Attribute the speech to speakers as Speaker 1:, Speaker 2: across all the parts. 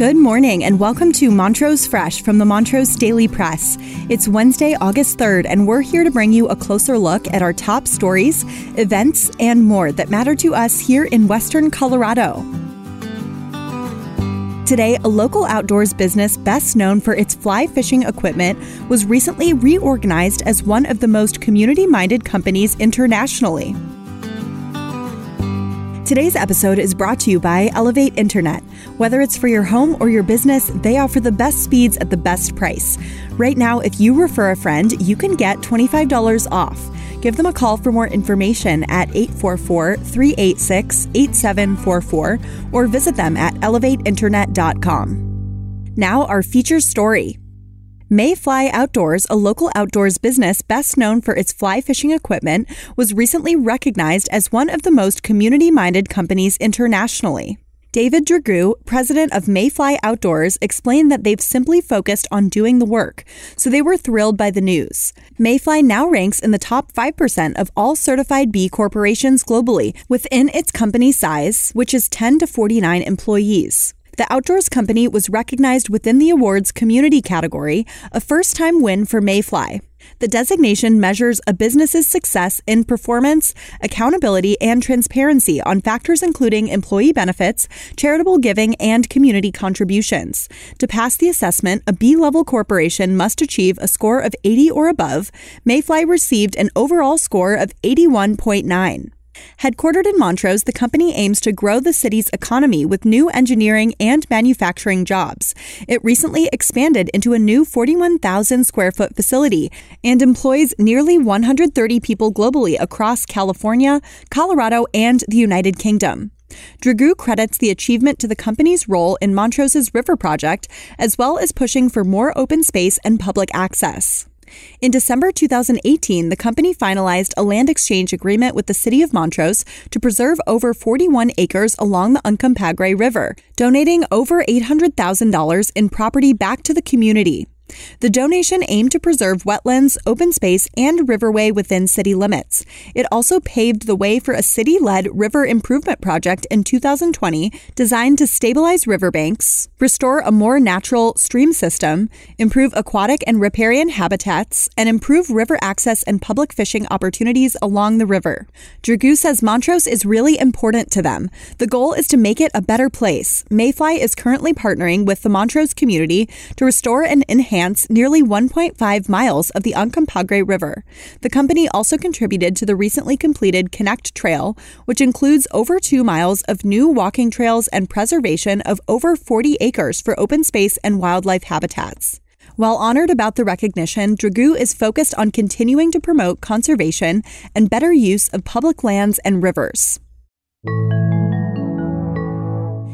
Speaker 1: Good morning and welcome to Montrose Fresh from the Montrose Daily Press. It's Wednesday, August 3rd, and we're here to bring you a closer look at our top stories, events, and more that matter to us here in Western Colorado. Today, a local outdoors business best known for its fly fishing equipment was recently reorganized as one of the most community minded companies internationally. Today's episode is brought to you by Elevate Internet. Whether it's for your home or your business, they offer the best speeds at the best price. Right now, if you refer a friend, you can get $25 off. Give them a call for more information at 844 386 8744 or visit them at elevateinternet.com. Now, our feature story. Mayfly Outdoors, a local outdoors business best known for its fly fishing equipment, was recently recognized as one of the most community minded companies internationally. David Dragoo, president of Mayfly Outdoors, explained that they've simply focused on doing the work, so they were thrilled by the news. Mayfly now ranks in the top 5% of all certified B corporations globally within its company size, which is 10 to 49 employees. The Outdoors Company was recognized within the award's community category, a first time win for Mayfly. The designation measures a business's success in performance, accountability, and transparency on factors including employee benefits, charitable giving, and community contributions. To pass the assessment, a B level corporation must achieve a score of 80 or above. Mayfly received an overall score of 81.9. Headquartered in Montrose, the company aims to grow the city's economy with new engineering and manufacturing jobs. It recently expanded into a new 41,000 square foot facility and employs nearly 130 people globally across California, Colorado, and the United Kingdom. Dragoo credits the achievement to the company's role in Montrose's river project, as well as pushing for more open space and public access. In December 2018, the company finalized a land exchange agreement with the city of Montrose to preserve over 41 acres along the Uncompahgre River, donating over $800,000 in property back to the community. The donation aimed to preserve wetlands, open space, and riverway within city limits. It also paved the way for a city led river improvement project in 2020 designed to stabilize riverbanks, restore a more natural stream system, improve aquatic and riparian habitats, and improve river access and public fishing opportunities along the river. Dragoo says Montrose is really important to them. The goal is to make it a better place. Mayfly is currently partnering with the Montrose community to restore and enhance enhance nearly 1.5 miles of the Uncompahgre River. The company also contributed to the recently completed Connect Trail, which includes over two miles of new walking trails and preservation of over 40 acres for open space and wildlife habitats. While honored about the recognition, Dragoo is focused on continuing to promote conservation and better use of public lands and rivers.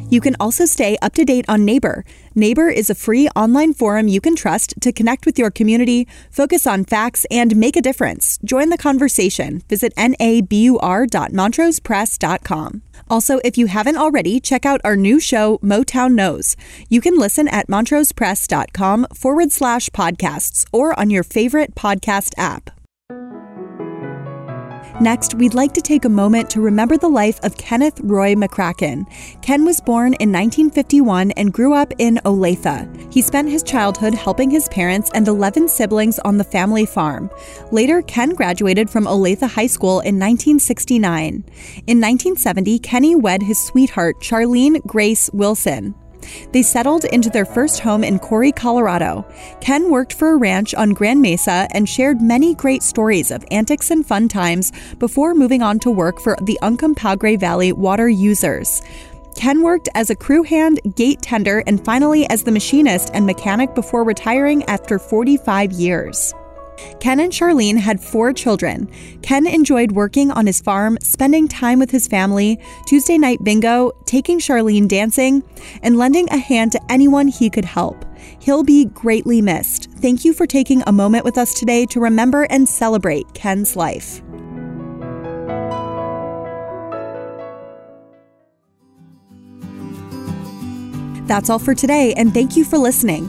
Speaker 1: You can also stay up to date on Nabur. Nabur is a free online forum you can trust to connect with your community, focus on facts, and make a difference. Join the conversation. Visit nabur.montrosepress.com. Also, if you haven't already, check out our new show, Motown Knows. You can listen at montrosepress.com forward slash podcasts or on your favorite podcast app. Next, we'd like to take a moment to remember the life of Kenneth Roy McCracken. Ken was born in 1951 and grew up in Olathe. He spent his childhood helping his parents and 11 siblings on the family farm. Later, Ken graduated from Olathe High School in 1969. In 1970, Kenny wed his sweetheart, Charlene Grace Wilson. They settled into their first home in Cory, Colorado. Ken worked for a ranch on Grand Mesa and shared many great stories of antics and fun times before moving on to work for the Uncompahgre Valley water users. Ken worked as a crew hand, gate tender, and finally as the machinist and mechanic before retiring after 45 years. Ken and Charlene had four children. Ken enjoyed working on his farm, spending time with his family, Tuesday night bingo, taking Charlene dancing, and lending a hand to anyone he could help. He'll be greatly missed. Thank you for taking a moment with us today to remember and celebrate Ken's life. That's all for today, and thank you for listening.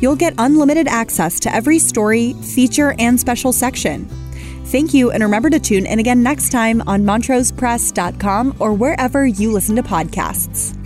Speaker 1: You'll get unlimited access to every story, feature, and special section. Thank you, and remember to tune in again next time on montrosepress.com or wherever you listen to podcasts.